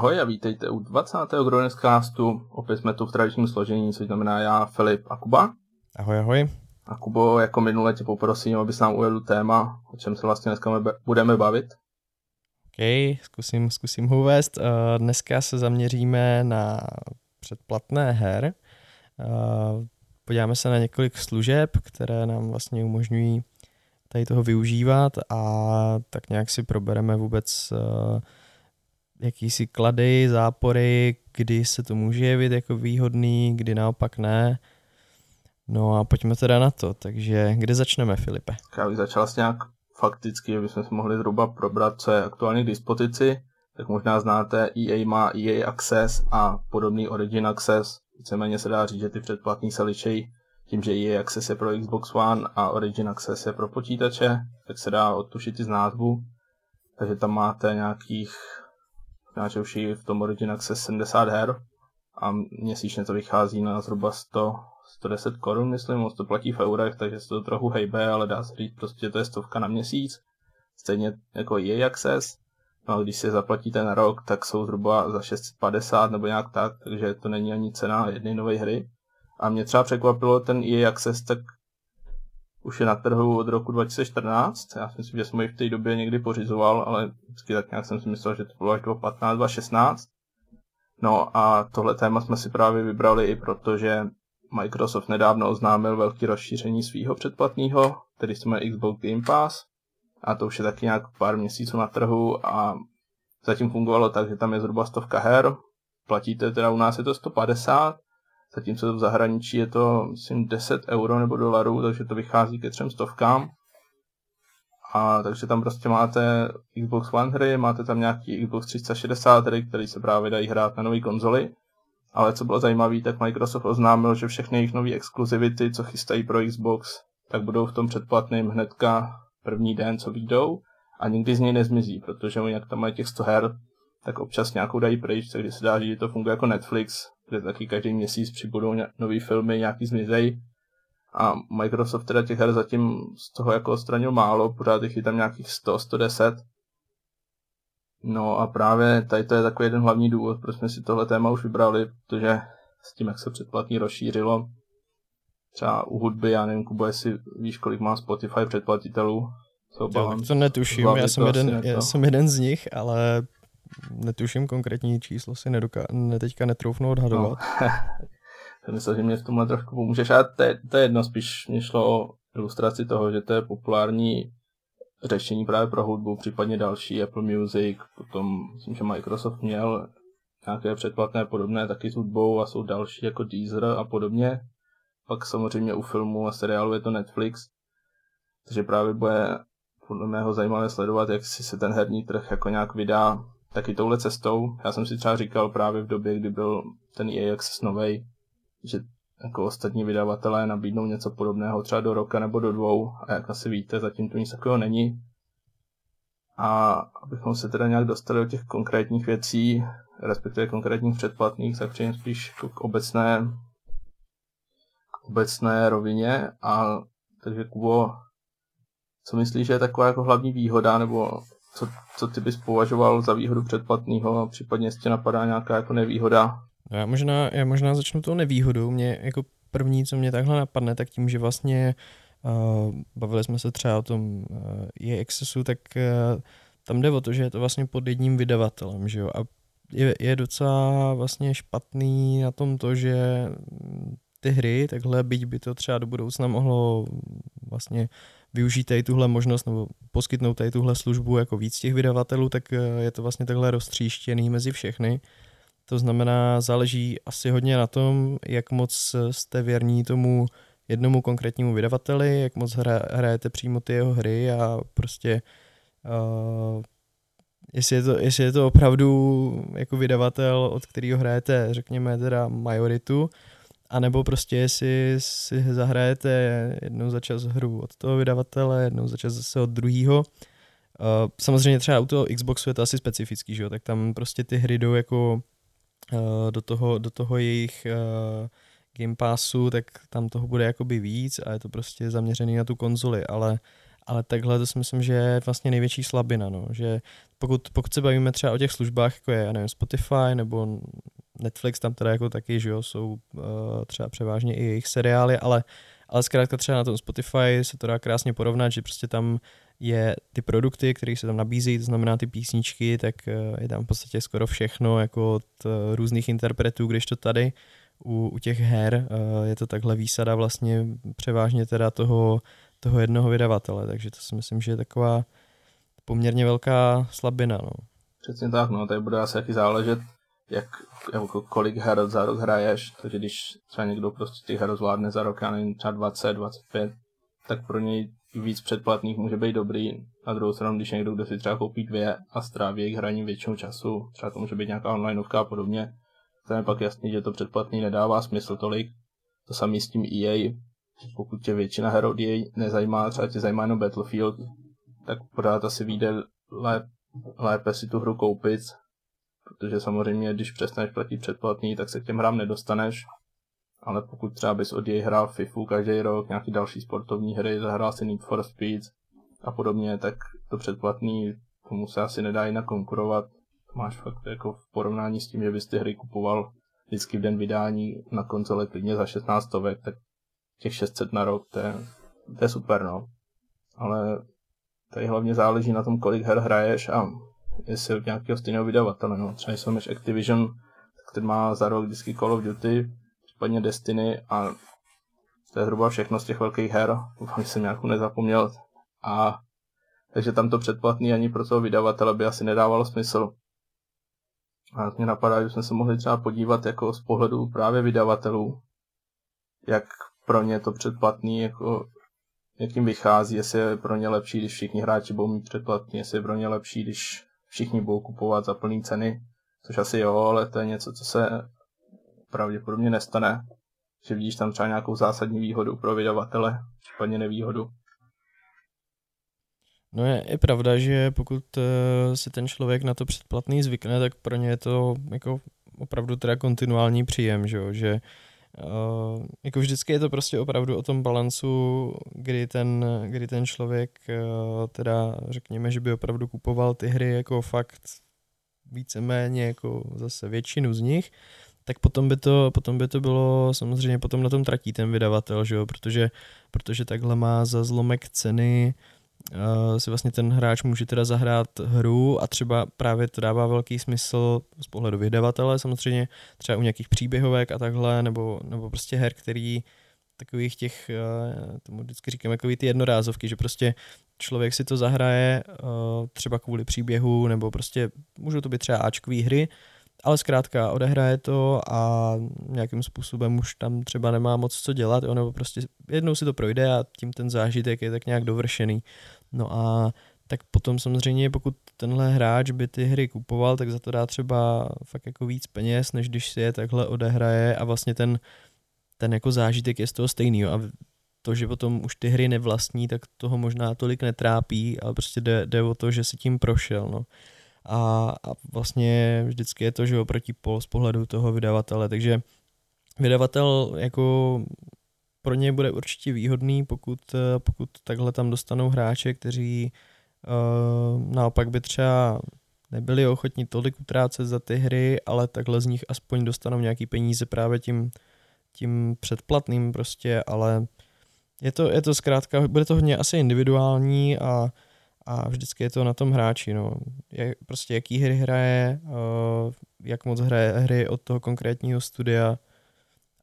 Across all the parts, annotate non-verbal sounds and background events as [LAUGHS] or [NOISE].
Ahoj a vítejte u 20. Gronescastu. Opět jsme tu v tradičním složení, což znamená já, Filip a Kuba. Ahoj, ahoj. A Kubo, jako minule tě poprosím, abys nám uvedl téma, o čem se vlastně dneska budeme bavit. OK, zkusím, zkusím ho uvést. Uh, dneska se zaměříme na předplatné her. Uh, podíváme se na několik služeb, které nám vlastně umožňují tady toho využívat a tak nějak si probereme vůbec uh, jakýsi klady, zápory, kdy se to může jevit jako výhodný, kdy naopak ne. No a pojďme teda na to, takže kde začneme, Filipe? Já bych začal vlastně nějak fakticky, abychom si mohli zhruba probrat, co je aktuálně k dispozici, tak možná znáte, EA má EA Access a podobný Origin Access. Víceméně se dá říct, že ty předplatní se liší tím, že EA Access je pro Xbox One a Origin Access je pro počítače, tak se dá odtušit i z názvu. Takže tam máte nějakých, že už v tom Origin Access 70 her a měsíčně to vychází na zhruba 100, 110 korun, myslím, on to platí v eurech, takže se to trochu hejbe, ale dá se říct prostě, to je stovka na měsíc. Stejně jako EA Access. No a když si je zaplatíte na rok, tak jsou zhruba za 650 nebo nějak tak, takže to není ani cena jedné nové hry. A mě třeba překvapilo ten EA Access, tak už je na trhu od roku 2014. Já si myslím, že jsem ji v té době někdy pořizoval, ale vždycky tak nějak jsem si myslel, že to bylo až 2015, 2016. No a tohle téma jsme si právě vybrali i proto, že Microsoft nedávno oznámil velké rozšíření svého předplatného, který se jmenuje Xbox Game Pass. A to už je taky nějak pár měsíců na trhu a zatím fungovalo tak, že tam je zhruba stovka her. Platíte teda u nás je to 150, zatímco v zahraničí je to, myslím, 10 euro nebo dolarů, takže to vychází ke třem stovkám. A takže tam prostě máte Xbox One hry, máte tam nějaký Xbox 360 hry, které se právě dají hrát na nové konzoli. Ale co bylo zajímavé, tak Microsoft oznámil, že všechny jejich nové exkluzivity, co chystají pro Xbox, tak budou v tom předplatném hnedka první den, co vyjdou a nikdy z něj nezmizí, protože oni jak tam mají těch 100 her, tak občas nějakou dají pryč, takže se dá říct, že to funguje jako Netflix, kde taky každý měsíc přibudou nové filmy, nějaký zmizej. A Microsoft teda těch her zatím z toho jako odstranil málo, pořád jich je tam nějakých 100, 110. No a právě tady to je takový jeden hlavní důvod, proč jsme si tohle téma už vybrali, protože s tím, jak se předplatný rozšířilo, třeba u hudby, já nevím, Kubo, jestli víš, kolik má Spotify předplatitelů, co jo, to netuším, já jsem, jeden, já jsem jeden z nich, ale netuším konkrétní číslo, si nedoká, ne, teďka netroufnu odhadovat. No. [LAUGHS] myslím, že mě v tomhle trošku pomůžeš. A to to je jedno, spíš mě šlo o ilustraci toho, že to je populární řešení právě pro hudbu, případně další Apple Music, potom myslím, že Microsoft měl nějaké předplatné podobné taky s hudbou a jsou další jako Deezer a podobně. Pak samozřejmě u filmu a seriálu je to Netflix, takže právě bude podle mého zajímavé sledovat, jak si se ten herní trh jako nějak vydá taky touhle cestou. Já jsem si třeba říkal právě v době, kdy byl ten EA Access novej, že jako ostatní vydavatelé nabídnou něco podobného třeba do roka nebo do dvou a jak asi víte, zatím to nic takového není. A abychom se teda nějak dostali do těch konkrétních věcí, respektive konkrétních předplatných, tak přejím spíš k obecné, k obecné rovině a takže Kubo, co myslíš, že je taková jako hlavní výhoda, nebo co, co ty bys považoval za výhodu předplatného a případně jestli napadá nějaká jako nevýhoda? Já možná, já možná začnu tou nevýhodou. Mě jako první, co mě takhle napadne, tak tím, že vlastně uh, bavili jsme se třeba o tom uh, je Accessu, tak uh, tam jde o to, že je to vlastně pod jedním vydavatelem, že jo, a je, je docela vlastně špatný na tom to, že ty hry, takhle byť by to třeba do budoucna mohlo vlastně využít tady tuhle možnost nebo poskytnout tady tuhle službu jako víc těch vydavatelů, tak je to vlastně takhle roztříštěný mezi všechny. To znamená, záleží asi hodně na tom, jak moc jste věrní tomu jednomu konkrétnímu vydavateli, jak moc hra, hrajete přímo ty jeho hry a prostě uh, jestli, je to, jestli je to opravdu jako vydavatel, od kterého hrajete, řekněme teda majoritu, anebo prostě jestli si zahrajete jednou za čas hru od toho vydavatele, jednou za čas zase od druhého. Uh, samozřejmě třeba u toho Xboxu je to asi specifický, že jo? tak tam prostě ty hry jdou jako uh, do, toho, do toho jejich uh, Game Passu, tak tam toho bude jakoby víc a je to prostě zaměřený na tu konzoli, ale ale takhle to si myslím, že je vlastně největší slabina, no, že pokud, pokud se bavíme třeba o těch službách, jako je, já nevím, Spotify nebo Netflix, tam teda jako taky, že jo, jsou uh, třeba převážně i jejich seriály, ale, ale zkrátka třeba na tom Spotify se to dá krásně porovnat, že prostě tam je ty produkty, které se tam nabízí, to znamená ty písničky, tak uh, je tam v podstatě skoro všechno jako od uh, různých interpretů, když to tady u, u těch her je to takhle výsada vlastně převážně teda toho, toho jednoho vydavatele, takže to si myslím, že je taková poměrně velká slabina. No. Přesně tak, no, tady bude asi taky záležet, jak, jako kolik her za rok hraješ, takže když třeba někdo prostě těch her zvládne za rok, já nevím, třeba 20, 25, tak pro něj víc předplatných může být dobrý. Na druhou stranu, když někdo, kdo si třeba koupí dvě a stráví jejich hraní většinou času, třeba to může být nějaká onlineovka a podobně, tak je pak jasný, že to předplatný nedává smysl tolik. To samé s tím EA, pokud tě většina her od EA nezajímá, třeba tě zajímá jenom Battlefield, tak pořád asi vyjde lép, lépe si tu hru koupit, protože samozřejmě, když přestaneš platit předplatný, tak se k těm hrám nedostaneš, ale pokud třeba bys od jej hrál FIFU každý rok, nějaký další sportovní hry, zahrál si Need for Speed a podobně, tak to předplatný tomu se asi nedá jinak konkurovat. To máš fakt jako v porovnání s tím, že bys ty hry kupoval vždycky v den vydání na konzole klidně za 16 stovek, tak těch 600 na rok, to je, to je super, no. Ale tady hlavně záleží na tom, kolik her hraješ a jestli od nějakého stejného vydavatele. No. Třeba jsem Activision, tak ten má za rok vždycky Call of Duty, případně Destiny a to je zhruba všechno z těch velkých her. Doufám, jsem nějakou nezapomněl. A takže tam to předplatný ani pro toho vydavatele by asi nedávalo smysl. A mě napadá, že jsme se mohli třeba podívat jako z pohledu právě vydavatelů, jak pro ně to předplatný jako jak jim vychází, jestli je pro ně lepší, když všichni hráči budou mít předplatný, jestli je pro ně lepší, když všichni budou kupovat za plný ceny, což asi jo, ale to je něco, co se pravděpodobně nestane, že vidíš tam třeba nějakou zásadní výhodu pro vydavatele, případně nevýhodu. No je, je pravda, že pokud uh, si ten člověk na to předplatný zvykne, tak pro ně je to jako opravdu teda kontinuální příjem, že, jo? že Uh, jako vždycky je to prostě opravdu o tom balancu, kdy ten, kdy ten člověk uh, teda řekněme, že by opravdu kupoval ty hry jako fakt víceméně jako zase většinu z nich, tak potom by to, potom by to bylo samozřejmě potom na tom tratí ten vydavatel, že jo? Protože, protože takhle má za zlomek ceny uh, si vlastně ten hráč může teda zahrát hru a třeba právě to dává velký smysl z pohledu vydavatele samozřejmě, třeba u nějakých příběhovek a takhle, nebo, nebo prostě her, který takových těch, uh, tomu vždycky říkám, jako ty jednorázovky, že prostě člověk si to zahraje uh, třeba kvůli příběhu, nebo prostě můžou to být třeba Ačkové hry, ale zkrátka odehraje to a nějakým způsobem už tam třeba nemá moc co dělat, jo, nebo prostě jednou si to projde a tím ten zážitek je tak nějak dovršený. No a tak potom samozřejmě, pokud tenhle hráč by ty hry kupoval, tak za to dá třeba fakt jako víc peněz, než když si je takhle odehraje a vlastně ten, ten jako zážitek je z toho stejný. Jo. A to, že potom už ty hry nevlastní, tak toho možná tolik netrápí, ale prostě jde, jde o to, že si tím prošel. No a, a vlastně vždycky je to, že oproti pol z pohledu toho vydavatele, takže vydavatel jako pro ně bude určitě výhodný, pokud, pokud takhle tam dostanou hráče, kteří uh, naopak by třeba nebyli ochotní tolik utrácet za ty hry, ale takhle z nich aspoň dostanou nějaký peníze právě tím, tím předplatným prostě, ale je to, je to zkrátka, bude to hodně asi individuální a a vždycky je to na tom hráči, no. Jak, prostě jaký hry hraje, uh, jak moc hraje hry od toho konkrétního studia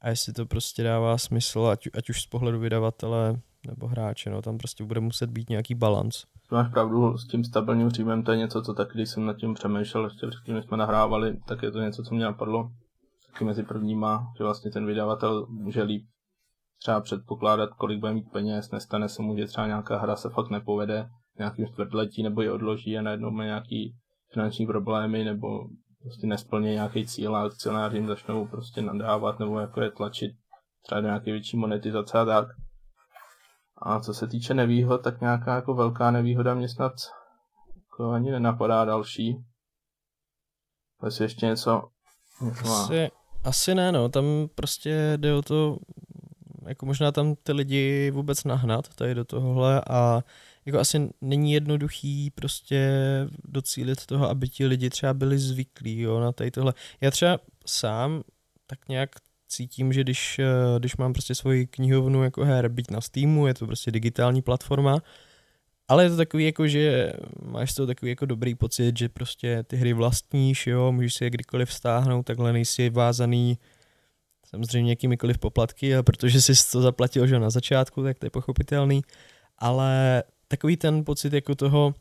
a jestli to prostě dává smysl, ať, ať už z pohledu vydavatele nebo hráče, no. Tam prostě bude muset být nějaký balans. Máš pravdu, s tím stabilním příjmem to je něco, co taky, když jsem nad tím přemýšlel, ještě předtím, jsme nahrávali, tak je to něco, co mě napadlo taky mezi prvníma, že vlastně ten vydavatel může líp třeba předpokládat, kolik bude mít peněz, nestane se mu, že třeba nějaká hra se fakt nepovede, nějakým čtvrtletí nebo je odloží a najednou má nějaký finanční problémy nebo prostě nesplně nějaký cíl a akcionáři jim začnou prostě nadávat nebo jako je tlačit třeba do nějaké větší monetizace a tak. A co se týče nevýhod, tak nějaká jako velká nevýhoda mě snad jako ani nenapadá další. Asi ještě něco, něco. Asi, asi ne, no, tam prostě jde o to, jako možná tam ty lidi vůbec nahnat tady do tohohle a jako asi není jednoduchý prostě docílit toho, aby ti lidi třeba byli zvyklí jo, na tady tohle. Já třeba sám tak nějak cítím, že když, eh, když mám prostě svoji knihovnu jako her, byť na Steamu, je to prostě digitální platforma, ale je to takový jako, že máš to takový jako dobrý pocit, že prostě ty hry vlastníš, jo, můžeš si je kdykoliv stáhnout, takhle nejsi vázaný samozřejmě jakýmikoliv poplatky, a protože jsi to zaplatil že na začátku, tak to je pochopitelný, ale takový ten pocit jako toho,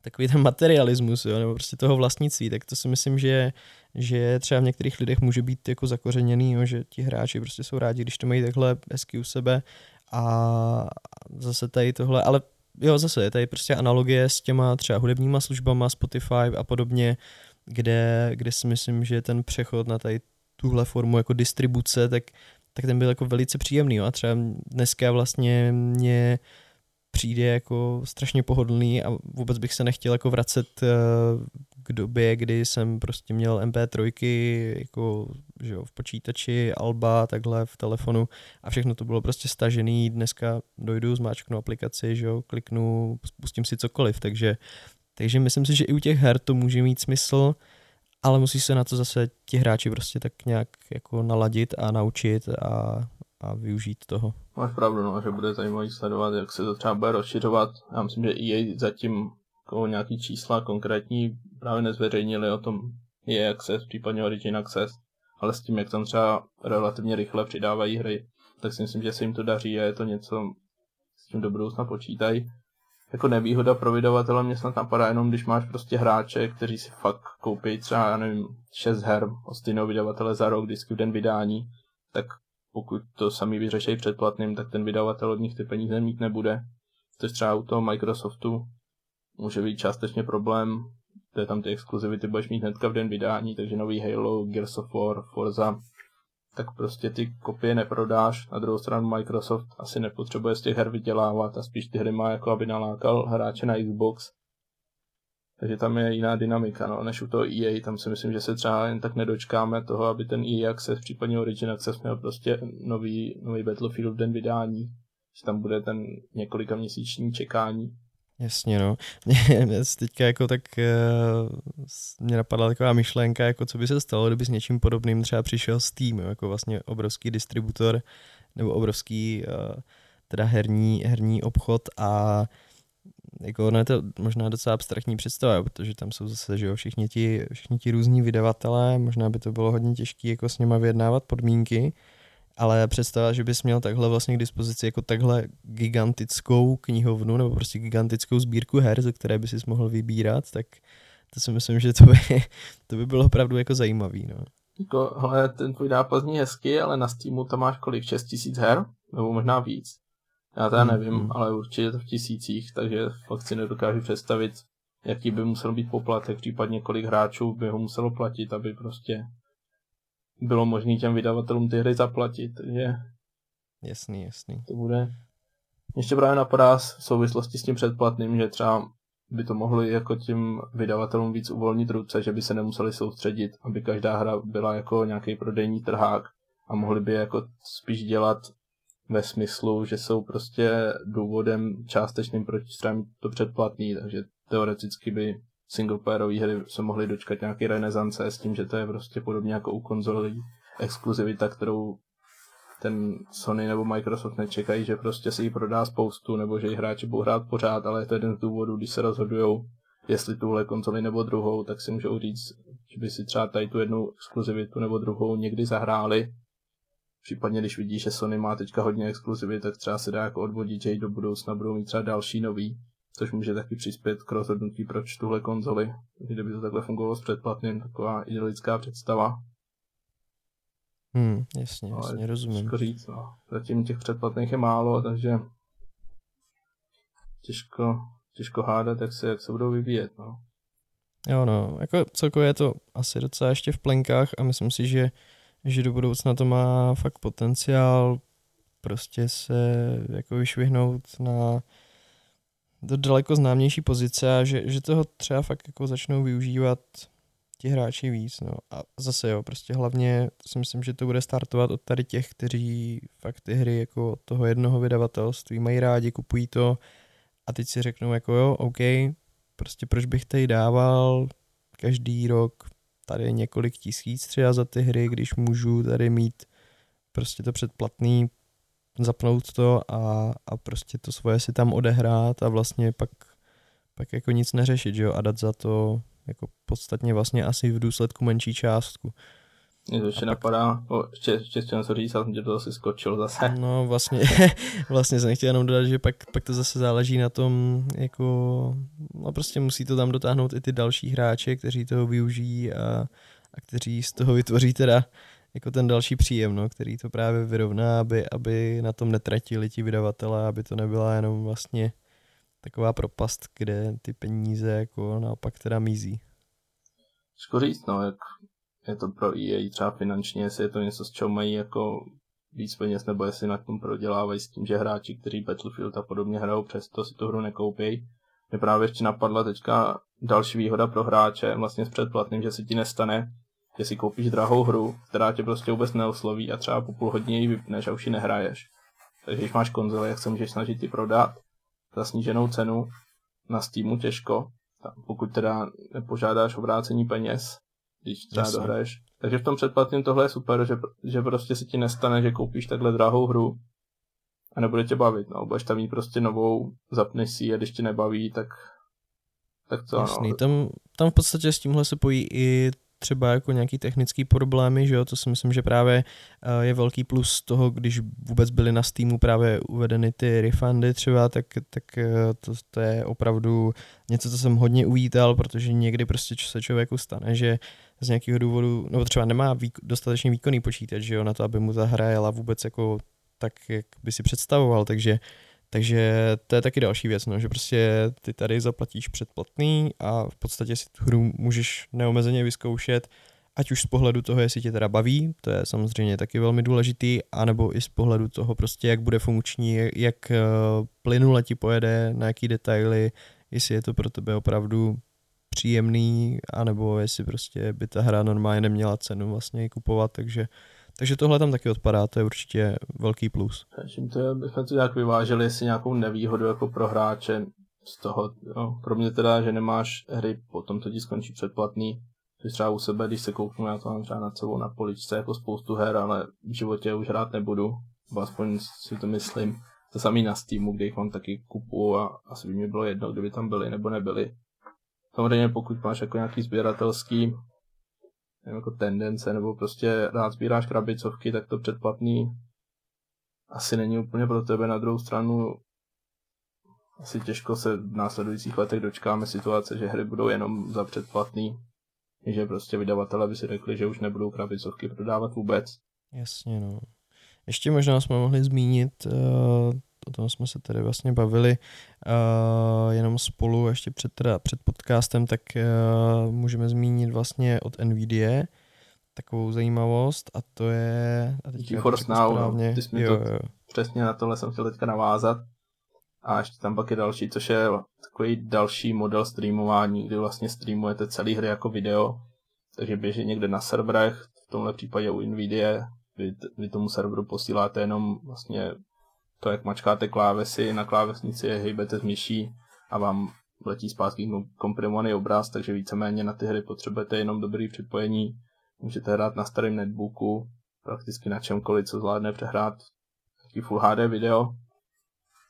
takový ten materialismus, jo, nebo prostě toho vlastnictví, tak to si myslím, že, že třeba v některých lidech může být jako zakořeněný, jo, že ti hráči prostě jsou rádi, když to mají takhle hezky u sebe a zase tady tohle, ale jo, zase je tady prostě analogie s těma třeba hudebníma službama, Spotify a podobně, kde, kde si myslím, že ten přechod na tady tuhle formu jako distribuce, tak, tak ten byl jako velice příjemný. Jo? A třeba dneska vlastně mě přijde jako strašně pohodlný a vůbec bych se nechtěl jako vracet eh, k době, kdy jsem prostě měl MP3 jako, že jo, v počítači, alba, takhle v telefonu a všechno to bylo prostě stažený. Dneska dojdu, zmáčknu aplikaci, že jo, kliknu, spustím si cokoliv, takže, takže myslím si, že i u těch her to může mít smysl, ale musí se na to zase ti hráči prostě tak nějak jako naladit a naučit a, a využít toho. Máš pravdu, no, že bude zajímavý sledovat, jak se to třeba bude rozšiřovat. Já myslím, že EA zatím jako nějaký čísla konkrétní právě nezveřejnili o tom EA Access, případně Origin Access, ale s tím, jak tam třeba relativně rychle přidávají hry, tak si myslím, že se jim to daří a je to něco, s tím do budoucna počítají. Jako nevýhoda pro vydavatele mě snad napadá jenom, když máš prostě hráče, kteří si fakt koupí třeba, já nevím, 6 her od stejného vydavatele za rok, vždycky v den vydání, tak pokud to sami vyřešejí předplatným, tak ten vydavatel od nich ty peníze mít nebude. To je třeba u toho Microsoftu může být částečně problém, to je tam ty exkluzivity budeš mít hnedka v den vydání, takže nový Halo, Gears of War, Forza, tak prostě ty kopie neprodáš. Na druhou stranu Microsoft asi nepotřebuje z těch her vydělávat a spíš ty hry má jako aby nalákal hráče na Xbox. Takže tam je jiná dynamika, no, než u toho EA, tam si myslím, že se třeba jen tak nedočkáme toho, aby ten EA Access, případně Origin Access měl prostě nový, nový Battlefield v den vydání, že tam bude ten několika měsíční čekání. Jasně, no. [LAUGHS] Mě teďka jako tak uh, mě napadla taková myšlenka, jako co by se stalo, kdyby s něčím podobným třeba přišel Steam, jako vlastně obrovský distributor nebo obrovský uh, teda herní, herní obchod a jako ono je to možná docela abstraktní představa, protože tam jsou zase že jo, všichni, ti, všichni ti různí vydavatelé, možná by to bylo hodně těžké jako s nima vyjednávat podmínky, ale představa, že bys měl takhle vlastně k dispozici jako takhle gigantickou knihovnu nebo prostě gigantickou sbírku her, ze které by si mohl vybírat, tak to si myslím, že to by, [LAUGHS] to by bylo opravdu jako zajímavý. No. Jako, hele, ten tvůj nápad zní hezky, ale na Steamu tam máš kolik? 6 tisíc her? Nebo možná víc? Já to hmm, nevím, hmm. ale určitě to v tisících, takže fakt si nedokážu představit, jaký by musel být poplatek, případně kolik hráčů by ho muselo platit, aby prostě bylo možné těm vydavatelům ty hry zaplatit, takže... Jasný, jasný. To bude... Ještě právě napadá v souvislosti s tím předplatným, že třeba by to mohlo jako tím vydavatelům víc uvolnit ruce, že by se nemuseli soustředit, aby každá hra byla jako nějaký prodejní trhák a mohli by jako spíš dělat ve smyslu, že jsou prostě důvodem částečným, proč třeba to předplatný, takže teoreticky by singleplayerové hry se mohly dočkat nějaký renesance s tím, že to je prostě podobně jako u konzolí exkluzivita, kterou ten Sony nebo Microsoft nečekají, že prostě si ji prodá spoustu, nebo že ji hráči budou hrát pořád, ale je to jeden z důvodů, když se rozhodují, jestli tuhle konzoli nebo druhou, tak si můžou říct, že by si třeba tady tu jednu exkluzivitu nebo druhou někdy zahráli. Případně, když vidí, že Sony má teďka hodně exkluzivit, tak třeba se dá jako odvodit, že i do budoucna budou mít třeba další nový což může taky přispět k rozhodnutí, proč tuhle konzoli. Kdyby to takhle fungovalo s předplatným, taková idylická představa. Hmm, jasně, jasně, Ale rozumím. Těžko říct, no. Zatím těch předplatných je málo, takže těžko, těžko hádat, jak se, jak se budou vyvíjet, no. Jo, no, jako celkově je to asi docela ještě v plenkách a myslím si, že, že do budoucna to má fakt potenciál prostě se jako vyšvihnout na do daleko známější pozice a že, že toho třeba fakt jako začnou využívat ti hráči víc, no. A zase jo, prostě hlavně si myslím, že to bude startovat od tady těch, kteří fakt ty hry jako od toho jednoho vydavatelství mají rádi, kupují to a teď si řeknou jako jo, OK, prostě proč bych tady dával každý rok tady několik tisíc třeba za ty hry, když můžu tady mít prostě to předplatný, zapnout to a, a prostě to svoje si tam odehrát a vlastně pak, pak jako nic neřešit, že jo, a dát za to jako podstatně vlastně asi v důsledku menší částku. Mě to ještě napadá, o, ještě, ještě chtěl něco říct, ale to asi skočil zase. No vlastně, [LAUGHS] vlastně jsem chtěl jenom dodat, že pak, pak to zase záleží na tom, jako, no prostě musí to tam dotáhnout i ty další hráče, kteří toho využijí a, a kteří z toho vytvoří teda jako ten další příjem, no, který to právě vyrovná, aby, aby na tom netratili ti vydavatelé, aby to nebyla jenom vlastně taková propast, kde ty peníze jako naopak teda mizí. Těžko říct, no, jak je to pro EA třeba finančně, jestli je to něco, z čeho mají jako víc peněz, nebo jestli na tom prodělávají s tím, že hráči, kteří Battlefield a podobně hrajou, přesto si tu hru nekoupí. Mě právě ještě napadla teďka další výhoda pro hráče, vlastně s předplatným, že si ti nestane, že si koupíš drahou hru, která tě prostě vůbec neosloví a třeba po půl hodině ji vypneš a už ji nehraješ. Takže když máš konzoli, jak se můžeš snažit ji prodat za sníženou cenu na Steamu těžko, pokud teda nepožádáš o vrácení peněz, když třeba Jasně. dohraješ. Takže v tom předplatném tohle je super, že, že prostě si ti nestane, že koupíš takhle drahou hru a nebude tě bavit, no. Budeš tam mít prostě novou, zapneš si a když tě nebaví, tak tak co, Jasný, no. tam, tam v podstatě s tímhle se pojí i třeba jako nějaký technický problémy, že jo, to si myslím, že právě eh, je velký plus toho, když vůbec byly na Steamu právě uvedeny ty refundy třeba, tak, tak eh, to, to je opravdu něco, co jsem hodně uvítal, protože někdy prostě se člověku stane, že z nějakého důvodu, nebo třeba nemá výk, dostatečně výkonný počítač, že jo, na to, aby mu ta hra jela vůbec jako tak, jak by si představoval, takže takže to je taky další věc, no, že prostě ty tady zaplatíš předplatný a v podstatě si tu hru můžeš neomezeně vyzkoušet, ať už z pohledu toho, jestli tě teda baví, to je samozřejmě taky velmi důležitý, anebo i z pohledu toho prostě, jak bude funkční, jak eh, plynule ti pojede, na jaký detaily, jestli je to pro tebe opravdu příjemný, anebo jestli prostě by ta hra normálně neměla cenu vlastně kupovat, takže takže tohle tam taky odpadá, to je určitě velký plus. Takže to je, bychom to nějak vyváželi, jestli nějakou nevýhodu jako pro hráče z toho, no, kromě teda, že nemáš hry, potom to ti skončí předplatný, že třeba u sebe, když se kouknu, já to mám třeba nad sebou na poličce jako spoustu her, ale v životě už hrát nebudu, nebo aspoň si to myslím. To samý na Steamu, kde jich mám taky kupu a asi by mi bylo jedno, kdyby tam byly nebo nebyly. Samozřejmě pokud máš jako nějaký sběratelský nevím, jako tendence, nebo prostě rád sbíráš krabicovky, tak to předplatný asi není úplně pro tebe. Na druhou stranu asi těžko se v následujících letech dočkáme situace, že hry budou jenom za předplatný, že prostě vydavatele by si řekli, že už nebudou krabicovky prodávat vůbec. Jasně, no. Ještě možná jsme mohli zmínit uh, o tom jsme se tady vlastně bavili uh, jenom spolu ještě před, teda, před podcastem, tak uh, můžeme zmínit vlastně od NVIDIA takovou zajímavost a to je... A teď GeForce Now, no. ty jsi jo, to, jo. přesně na tohle jsem chtěl teďka navázat. A ještě tam pak je další, což je takový další model streamování, kdy vlastně streamujete celý hry jako video, takže běží někde na serverech, v tomhle případě u NVIDIA, vy, vy tomu serveru posíláte jenom vlastně to, jak mačkáte klávesy, na klávesnici je hejbete z myší a vám letí zpátky komprimovaný obraz, takže víceméně na ty hry potřebujete jenom dobrý připojení. Můžete hrát na starém netbooku, prakticky na čemkoliv, co zvládne přehrát taký Full HD video.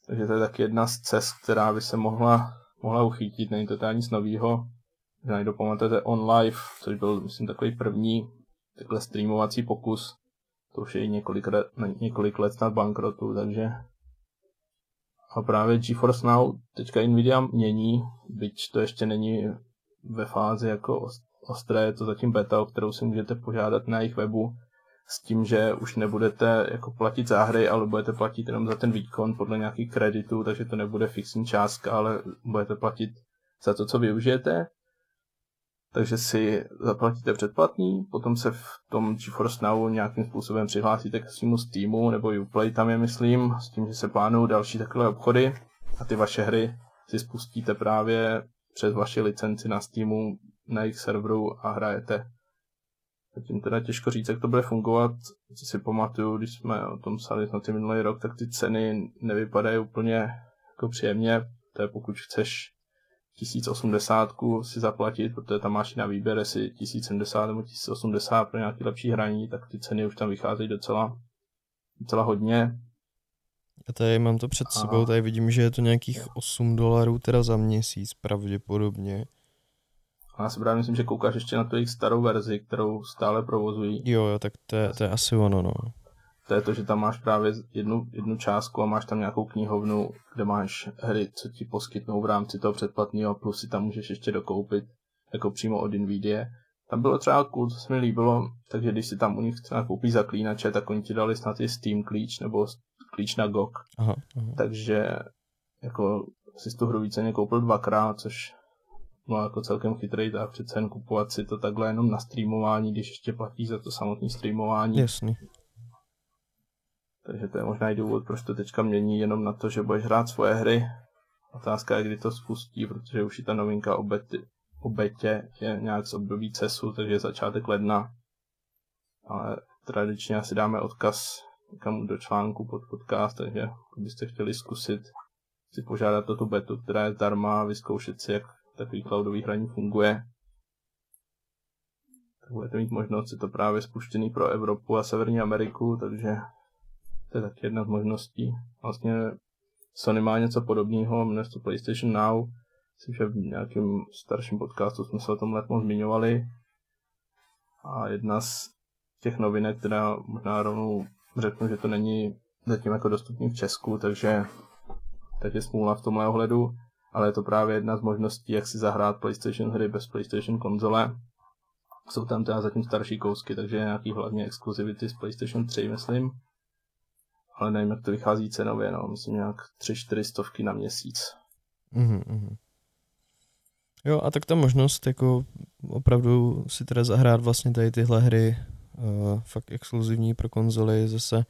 Takže to je taky jedna z cest, která by se mohla, mohla uchytit, není to teda nic novýho. Najdu pamatujete On Live, což byl, myslím, takový první takhle streamovací pokus to už je několik, několik let na bankrotu, takže a právě GeForce Now teďka Nvidia mění, byť to ještě není ve fázi jako ostré, je to zatím beta, o kterou si můžete požádat na jejich webu, s tím, že už nebudete jako platit za hry, ale budete platit jenom za ten výkon podle nějakých kreditů, takže to nebude fixní částka, ale budete platit za to, co využijete takže si zaplatíte předplatný, potom se v tom GeForce Now nějakým způsobem přihlásíte k svýmu Steamu nebo Uplay tam je myslím, s tím, že se plánují další takové obchody a ty vaše hry si spustíte právě přes vaši licenci na Steamu na jejich serveru a hrajete. Zatím teda těžko říct, jak to bude fungovat. Co si pamatuju, když jsme o tom psali na ty minulý rok, tak ty ceny nevypadají úplně jako příjemně. To je pokud chceš 1080 si zaplatit, protože tam máš na výběr, jestli 1070 nebo 1080 pro nějaké lepší hraní, tak ty ceny už tam vycházejí docela, docela hodně. Já tady mám to před sebou, tady vidím, že je to nějakých 8 dolarů teda za měsíc pravděpodobně. A já si právě myslím, že koukáš ještě na tu jejich starou verzi, kterou stále provozují. Jo, jo, tak to je, to je asi ono, no. To je to, že tam máš právě jednu, jednu částku a máš tam nějakou knihovnu, kde máš hry, co ti poskytnou v rámci toho předplatného, plus si tam můžeš ještě dokoupit, jako přímo od Nvidia. Tam bylo třeba cool, co se mi líbilo, takže když si tam u nich třeba koupíš zaklínače, tak oni ti dali snad i Steam klíč nebo klíč na GOG. Aha, aha. Takže jako si tu hru víceméně koupil dvakrát, což no jako celkem chytrý tak přece jen kupovat si to takhle jenom na streamování, když ještě platí za to samotné streamování. Jasný. Takže to je možná i důvod, proč to teďka mění jenom na to, že budeš hrát svoje hry. Otázka je, kdy to spustí, protože už i ta novinka o, bety, o betě je nějak z období CESu, takže je začátek ledna. Ale tradičně asi dáme odkaz někam do článku pod podcast, takže kdybyste chtěli zkusit si požádat o tu betu, která je zdarma vyzkoušet si, jak takový cloudový hraní funguje, tak budete mít možnost si to právě spuštěný pro Evropu a Severní Ameriku, takže to je taky jedna z možností. Vlastně Sony má něco podobného, jmenuje to PlayStation Now. Myslím, že v nějakém starším podcastu jsme se o tom letmo zmiňovali. A jedna z těch novinek, která možná rovnou řeknu, že to není zatím jako dostupný v Česku, takže tak je smůla v tomhle ohledu, ale je to právě jedna z možností, jak si zahrát PlayStation hry bez PlayStation konzole. Jsou tam teda zatím starší kousky, takže nějaký hlavně exkluzivity z PlayStation 3, myslím ale nevím, jak to vychází cenově, no, myslím nějak 3-4 stovky na měsíc. Mm-hmm. Jo, a tak ta možnost jako opravdu si teda zahrát vlastně tady tyhle hry uh, fakt exkluzivní pro konzoly zase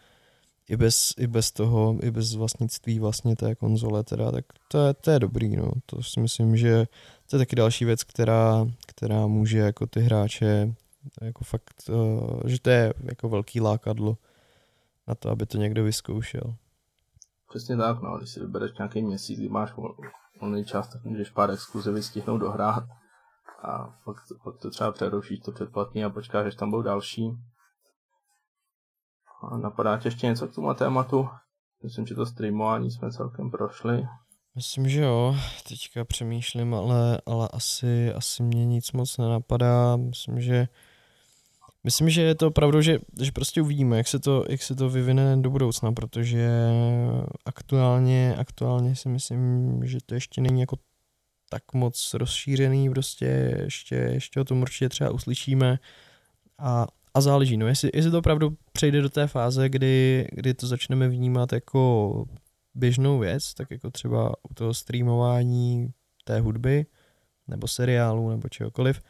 i bez, i bez toho, i bez vlastnictví vlastně té konzole teda, tak to je, to je dobrý, no. To si myslím, že to je taky další věc, která, která může jako ty hráče jako fakt, uh, že to je jako velký lákadlo na to, aby to někdo vyzkoušel. Přesně tak, no, když si vybereš nějaký měsíc, kdy máš volný čas, tak můžeš pár exkluzivy stihnout dohrát a pak, pak to třeba přerušíš to předplatný a počkáš, až tam budou další. A napadá tě ještě něco k tomu tématu? Myslím, že to streamování jsme celkem prošli. Myslím, že jo. Teďka přemýšlím, ale, ale asi, asi mě nic moc nenapadá. Myslím, že Myslím, že je to opravdu, že, že prostě uvidíme, jak se, to, jak se to vyvine do budoucna, protože aktuálně, aktuálně si myslím, že to ještě není jako tak moc rozšířený, prostě ještě, ještě o tom určitě třeba uslyšíme a, a záleží, no jestli, jestli to opravdu přejde do té fáze, kdy, kdy to začneme vnímat jako běžnou věc, tak jako třeba u toho streamování té hudby, nebo seriálu, nebo čehokoliv.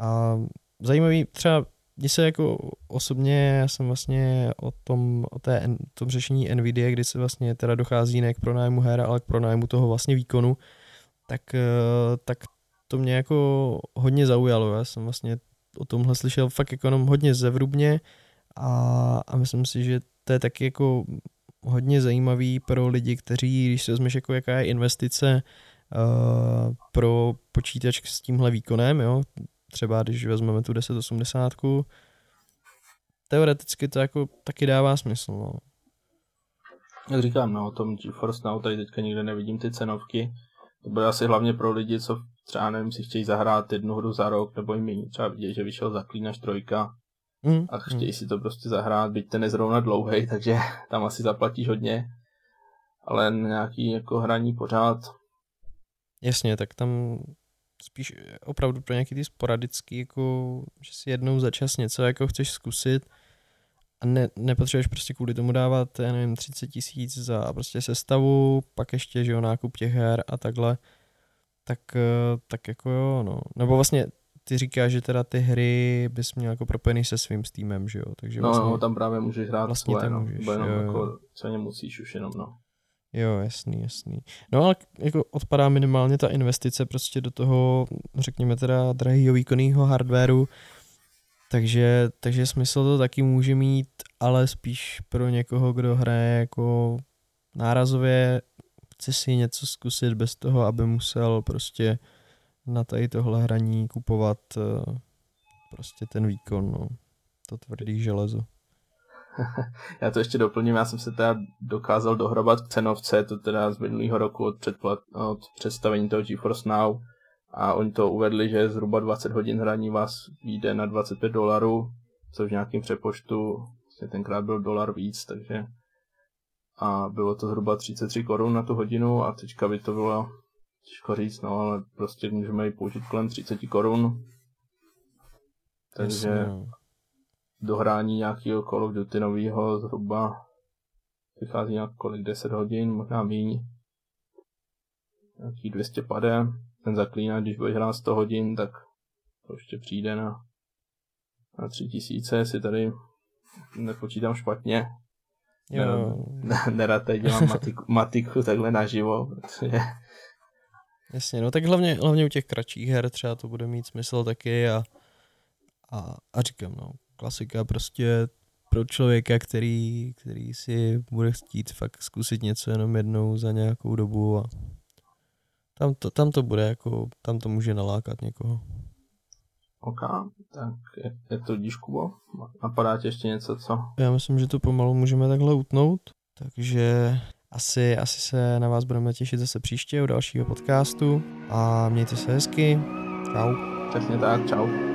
A zajímavý třeba mně se jako osobně, já jsem vlastně o tom, o té, tom řešení NVIDIA, kdy se vlastně teda dochází ne k pronájmu her, ale k pronájmu toho vlastně výkonu, tak, eh, tak to mě jako hodně zaujalo. Já jsem vlastně o tomhle slyšel fakt jako jenom hodně zevrubně a, a myslím si, že to je taky jako hodně zajímavý pro lidi, kteří, když se vezmeš jako jaká je investice uh, pro počítač s tímhle výkonem, jo, třeba když vezmeme tu 1080, teoreticky to jako taky dává smysl. No. Jak říkám, no, o tom GeForce Now tady teďka nikde nevidím ty cenovky. To bude asi hlavně pro lidi, co třeba nevím, si chtějí zahrát jednu hru za rok, nebo jim méně třeba vidět, že vyšel Zaklínač trojka mm, a chtějí mm. si to prostě zahrát, byť ten je zrovna dlouhý, [LAUGHS] takže tam asi zaplatíš hodně, ale nějaký jako hraní pořád. Jasně, tak tam spíš opravdu pro nějaký ty sporadický, jako, že si jednou za čas něco jako chceš zkusit a ne, nepotřebuješ prostě kvůli tomu dávat, já nevím, 30 tisíc za prostě sestavu, pak ještě, že jo, nákup těch her a takhle, tak, eh, tak jako jo, no. Nebo vlastně ty říkáš, že teda ty hry bys měl jako propojený se svým Steamem, že jo? Takže no, vlastně, no, tam právě můžeš hrát vlastně svoje, no. Můžeš, jenom jo, jako, co nemusíš už jenom, no. Jo, jasný, jasný. No ale jako odpadá minimálně ta investice prostě do toho, řekněme teda, drahého výkonného hardwareu, takže, takže smysl to taky může mít, ale spíš pro někoho, kdo hraje jako nárazově, chce si něco zkusit bez toho, aby musel prostě na tady tohle hraní kupovat eh, prostě ten výkon, no. To tvrdý železo. [LAUGHS] já to ještě doplním, já jsem se teda dokázal dohrabat k cenovce, to teda z minulého roku od, předplat, od představení toho GeForce Now a oni to uvedli, že zhruba 20 hodin hraní vás jde na 25 dolarů, což v nějakém přepočtu vlastně tenkrát byl dolar víc, takže a bylo to zhruba 33 korun na tu hodinu a teďka by to bylo těžko říct, no ale prostě můžeme ji použít kolem 30 korun. Takže Jasně. Dohrání nějakého Call of Duty nového zhruba vychází nějak kolik 10 hodin, možná míň. Nějaký 200 pade. Ten zaklíná, když bude hrát 100 hodin, tak to ještě přijde na, na 3000, jestli tady nepočítám špatně. Jo. Nerad teď dělám [LAUGHS] matiku, matiku takhle naživo, protože... Jasně, no tak hlavně, hlavně u těch kratších her třeba to bude mít smysl taky a, a, a říkám, no, klasika prostě pro člověka, který, který si bude chtít fakt zkusit něco jenom jednou za nějakou dobu a tam to, tam to bude jako, tam to může nalákat někoho. OK, tak je, je to díš, Kubo? Napadá tě ještě něco, co? Já myslím, že to pomalu můžeme takhle utnout, takže asi, asi se na vás budeme těšit zase příště u dalšího podcastu a mějte se hezky. Čau. Přesně tak, čau.